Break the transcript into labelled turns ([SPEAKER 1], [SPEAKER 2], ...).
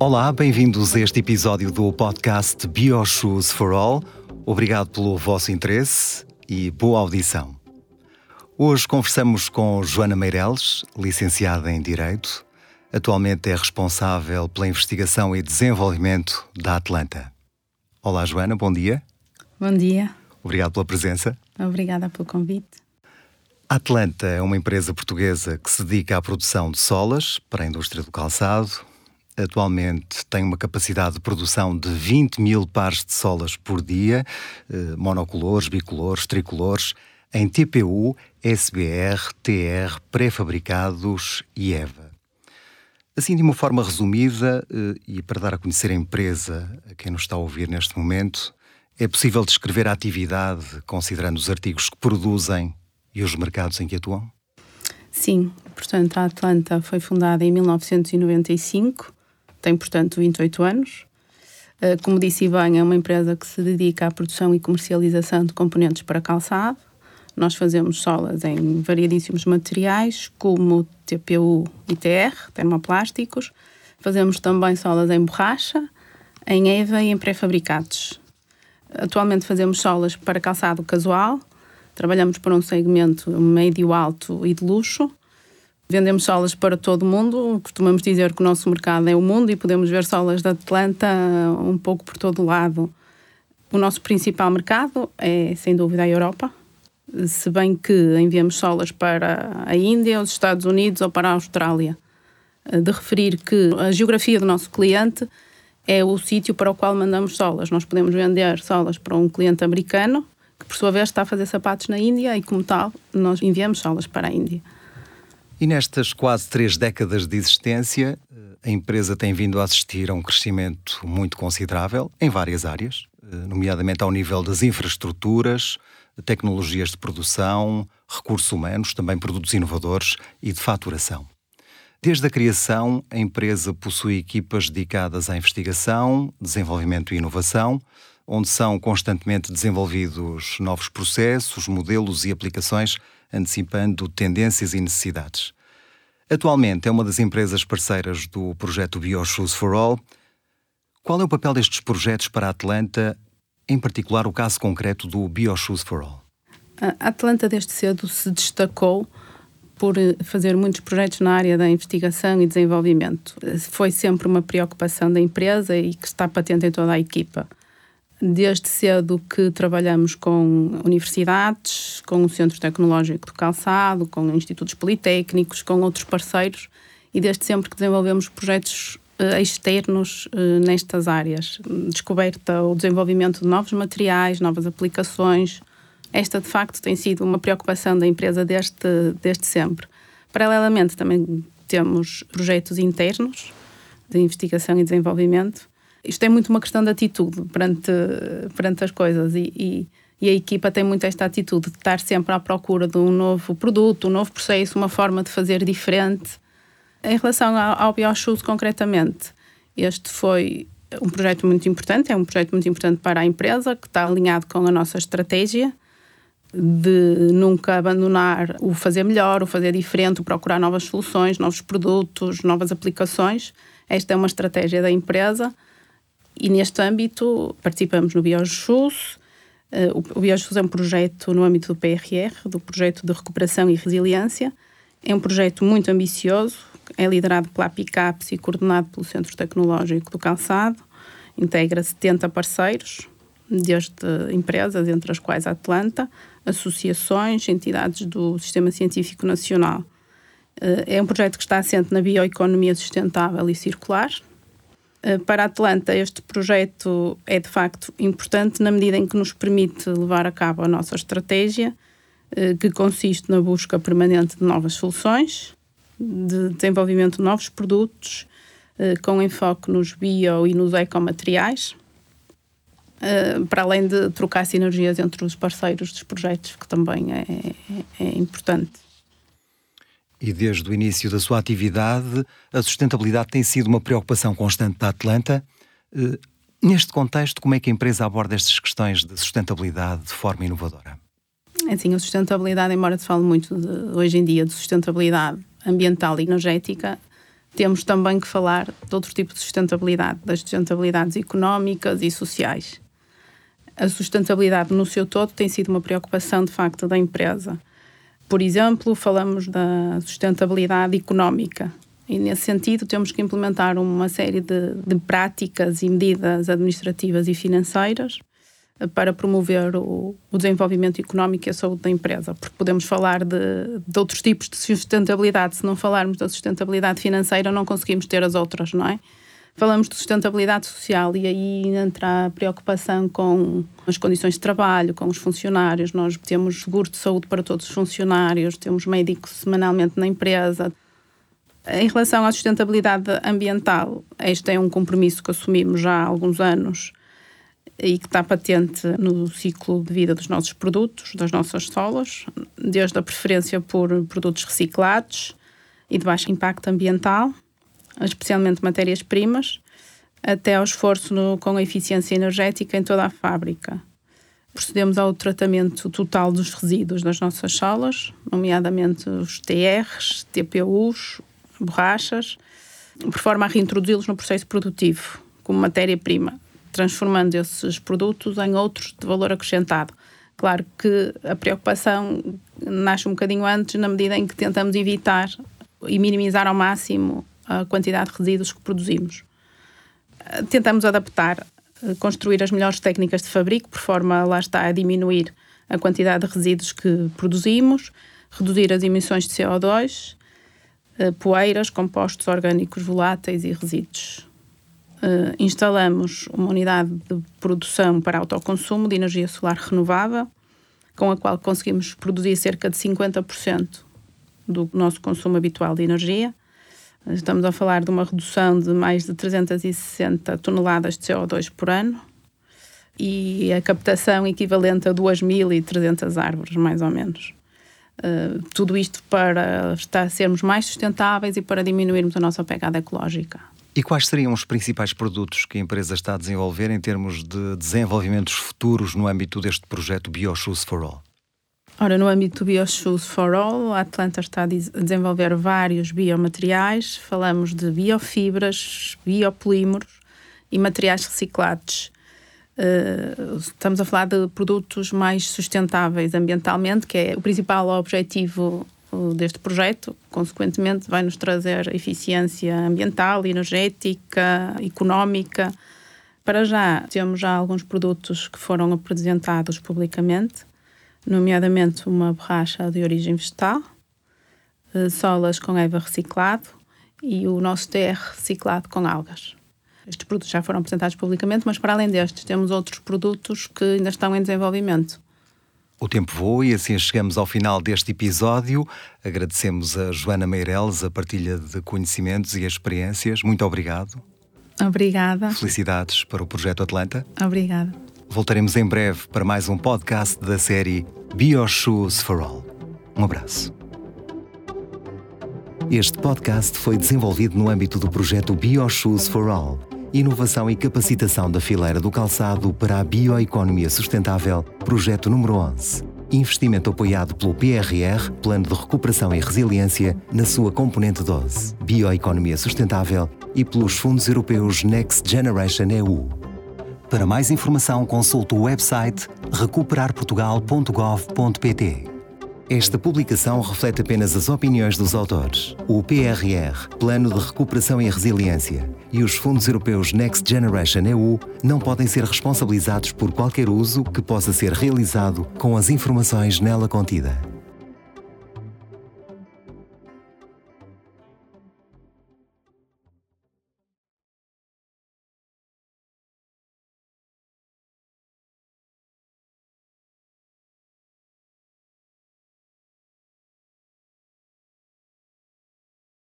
[SPEAKER 1] Olá, bem-vindos a este episódio do podcast BioShoes for All. Obrigado pelo vosso interesse e boa audição. Hoje conversamos com Joana Meireles, licenciada em Direito. Atualmente é responsável pela investigação e desenvolvimento da Atlanta. Olá, Joana, bom dia.
[SPEAKER 2] Bom dia.
[SPEAKER 1] Obrigado pela presença.
[SPEAKER 2] Obrigada pelo convite.
[SPEAKER 1] A Atlanta é uma empresa portuguesa que se dedica à produção de solas para a indústria do calçado, atualmente tem uma capacidade de produção de 20 mil pares de solas por dia, eh, monocolores, bicolores, tricolores, em TPU, SBR, TR, pré-fabricados e EVA. Assim, de uma forma resumida, eh, e para dar a conhecer a empresa a quem nos está a ouvir neste momento, é possível descrever a atividade considerando os artigos que produzem e os mercados em que atuam?
[SPEAKER 2] Sim, portanto, a Atlanta foi fundada em 1995 tem, portanto, 28 anos. Eh, como disse bem, é uma empresa que se dedica à produção e comercialização de componentes para calçado. Nós fazemos solas em variedíssimos materiais, como TPU e TR, termoplásticos. Fazemos também solas em borracha, em EVA e em pré-fabricados. Atualmente fazemos solas para calçado casual. Trabalhamos para um segmento médio-alto e de luxo. Vendemos solas para todo o mundo. Costumamos dizer que o nosso mercado é o mundo e podemos ver solas da Atlanta um pouco por todo o lado. O nosso principal mercado é, sem dúvida, a Europa. Se bem que enviamos solas para a Índia, os Estados Unidos ou para a Austrália. De referir que a geografia do nosso cliente é o sítio para o qual mandamos solas. Nós podemos vender solas para um cliente americano, que por sua vez está a fazer sapatos na Índia, e como tal, nós enviamos solas para a Índia.
[SPEAKER 1] E nestas quase três décadas de existência, a empresa tem vindo a assistir a um crescimento muito considerável em várias áreas, eh, nomeadamente ao nível das infraestruturas, tecnologias de produção, recursos humanos, também produtos inovadores e de faturação. Desde a criação, a empresa possui equipas dedicadas à investigação, desenvolvimento e inovação, onde são constantemente desenvolvidos novos processos, modelos e aplicações antecipando tendências e necessidades. Atualmente é uma das empresas parceiras do projeto BioShoes for All. Qual é o papel destes projetos para a Atlanta, em particular o caso concreto do BioShoes for All?
[SPEAKER 2] A Atlanta desde cedo se destacou por fazer muitos projetos na área da investigação e desenvolvimento. Foi sempre uma preocupação da empresa e que está patente em toda a equipa desde cedo que trabalhamos com universidades, com o Centro Tecnológico do Calçado, com institutos politécnicos, com outros parceiros e desde sempre que desenvolvemos projetos uh, externos nestas áreas. Descoberta ou desenvolvimento de novos materiais, novas aplicações. Esta, de facto, tem sido uma preocupação da empresa desde, desde sempre. Paralelamente, também temos projetos internos de investigação e desenvolvimento isto é muito uma questão de atitude perante, perante as coisas e, e, e, a equipa tem muito esta atitude de estar sempre à procura de um novo produto, um novo processo, uma forma de fazer diferente. Em relação ao, ao BioShoes concretamente, este foi um projeto muito importante, é um projeto muito importante para a empresa, que está alinhado com a nossa estratégia de nunca abandonar o fazer melhor, o fazer diferente, o procurar novas soluções, novos produtos, novas aplicações. Esta é uma estratégia da empresa e neste âmbito participamos no BioJus. Uh, o BioJus é um projeto no âmbito do PRR, do Projeto de Recuperação e Resiliência. É um projeto muito ambicioso, é liderado pela APICAPS e coordenado pelo Centro Tecnológico do Calçado. Integra 70 parceiros, desde empresas, entre as quais a Atlanta, associações, entidades do Sistema Científico Nacional. Eh, é um projeto que está assente na bioeconomia sustentável e circular, eh, para a Atlanta, este projeto é de facto importante na medida em que nos permite levar a cabo a nossa estratégia, eh, que consiste na busca permanente de novas soluções, de desenvolvimento de novos produtos, com enfoque nos bio e nos ecomateriais, para além de trocar sinergias entre os parceiros dos projetos, que também é, é, é importante.
[SPEAKER 1] E desde o início da sua atividade, a sustentabilidade tem sido uma preocupação constante da Atlanta. Eh, neste contexto, como é que a empresa aborda estas questões de sustentabilidade de forma inovadora?
[SPEAKER 2] É assim, a sustentabilidade, embora se fale muito de, hoje em dia de sustentabilidade ambiental e energética, temos também que falar de outro tipo de sustentabilidade, das sustentabilidades económicas e sociais. A sustentabilidade no seu todo tem sido uma preocupação de facto da empresa. Por exemplo, falamos da sustentabilidade económica. E nesse sentido, temos que implementar uma série de, de práticas e medidas administrativas e financeiras para promover o, o, desenvolvimento económico e a saúde da empresa, porque podemos falar de, de, outros tipos de sustentabilidade. Se não falarmos da sustentabilidade financeira, não conseguimos ter as outras, não é? Falamos de sustentabilidade social e aí entra a preocupação com as condições de trabalho, com os funcionários. Nós temos seguro de saúde para todos os funcionários, temos médicos semanalmente na empresa. Em relação à sustentabilidade ambiental, este é um compromisso que assumimos já há alguns anos e que está patente no ciclo de vida dos nossos produtos, das nossas solas, desde a preferência por produtos reciclados e de baixo impacto ambiental, especialmente matérias-primas, até ao esforço no, com a eficiência energética em toda a fábrica. Procedemos ao tratamento total dos resíduos das nossas salas, nomeadamente os TRs, TPUs, borrachas, por forma a reintroduzi-los no processo produtivo como matéria-prima, transformando esses produtos em outros de valor acrescentado. Claro que a preocupação nasce um bocadinho antes, na medida em que tentamos evitar e minimizar ao máximo a quantidade de resíduos que produzimos. Tentamos adaptar, construir as melhores técnicas de fabrico, por forma, lá está, a diminuir a quantidade de resíduos que produzimos, reduzir as emissões de CO2, eh, poeiras, compostos orgânicos voláteis e resíduos instalamos uma unidade de produção para autoconsumo de energia solar renovável, com a qual conseguimos produzir cerca de 50% do nosso consumo habitual de energia. Estamos a falar de uma redução de mais de 360 toneladas de CO2 por ano e a captação equivalente a 2.300 árvores, mais ou menos. Uh, tudo isto para estar, sermos mais sustentáveis e para diminuirmos a nossa pegada ecológica.
[SPEAKER 1] E quais seriam os principais produtos que a empresa está a desenvolver em termos de desenvolvimentos futuros no âmbito deste projeto BioShoes for All?
[SPEAKER 2] Ora, no âmbito do BioShoes for All, a Atlanta está a desenvolver vários biomateriais. Falamos de biofibras, biopolímeros e materiais reciclados. Uh, estamos a falar de produtos mais sustentáveis ambientalmente, que é o principal objetivo deste projeto, consequentemente, vai nos trazer eficiência ambiental, energética, económica. Para já, temos já alguns produtos que foram apresentados publicamente, nomeadamente uma borracha de origem vegetal, eh, solas com eva reciclado e o nosso TR reciclado com algas. Estes produtos já foram apresentados publicamente, mas para além destes, temos outros produtos que ainda estão em desenvolvimento.
[SPEAKER 1] O tempo voa e assim chegamos ao final deste episódio. Agradecemos a Joana Meireles a partilha de conhecimentos e experiências. Muito obrigado.
[SPEAKER 2] Obrigada.
[SPEAKER 1] Felicidades para o Projeto Atlanta.
[SPEAKER 2] Obrigada.
[SPEAKER 1] Voltaremos em breve para mais um podcast da série BioShoes for All. Um abraço. Este podcast foi desenvolvido no âmbito do projeto BioShoes for All Inovação e capacitação da fileira do calçado para a bioeconomia sustentável, projeto número 11. Investimento apoiado pelo PRR, Plano de Recuperação e Resiliência, na sua componente 12, Bioeconomia Sustentável, e pelos fundos europeus Next Generation EU. Para mais informação, consulte o website recuperarportugal.gov.pt. Esta publicação reflete apenas as opiniões dos autores. O PRR, Plano de Recuperação e Resiliência, e os fundos europeus Next Generation EU não podem ser responsabilizados por qualquer uso que possa ser realizado com as informações nela contida.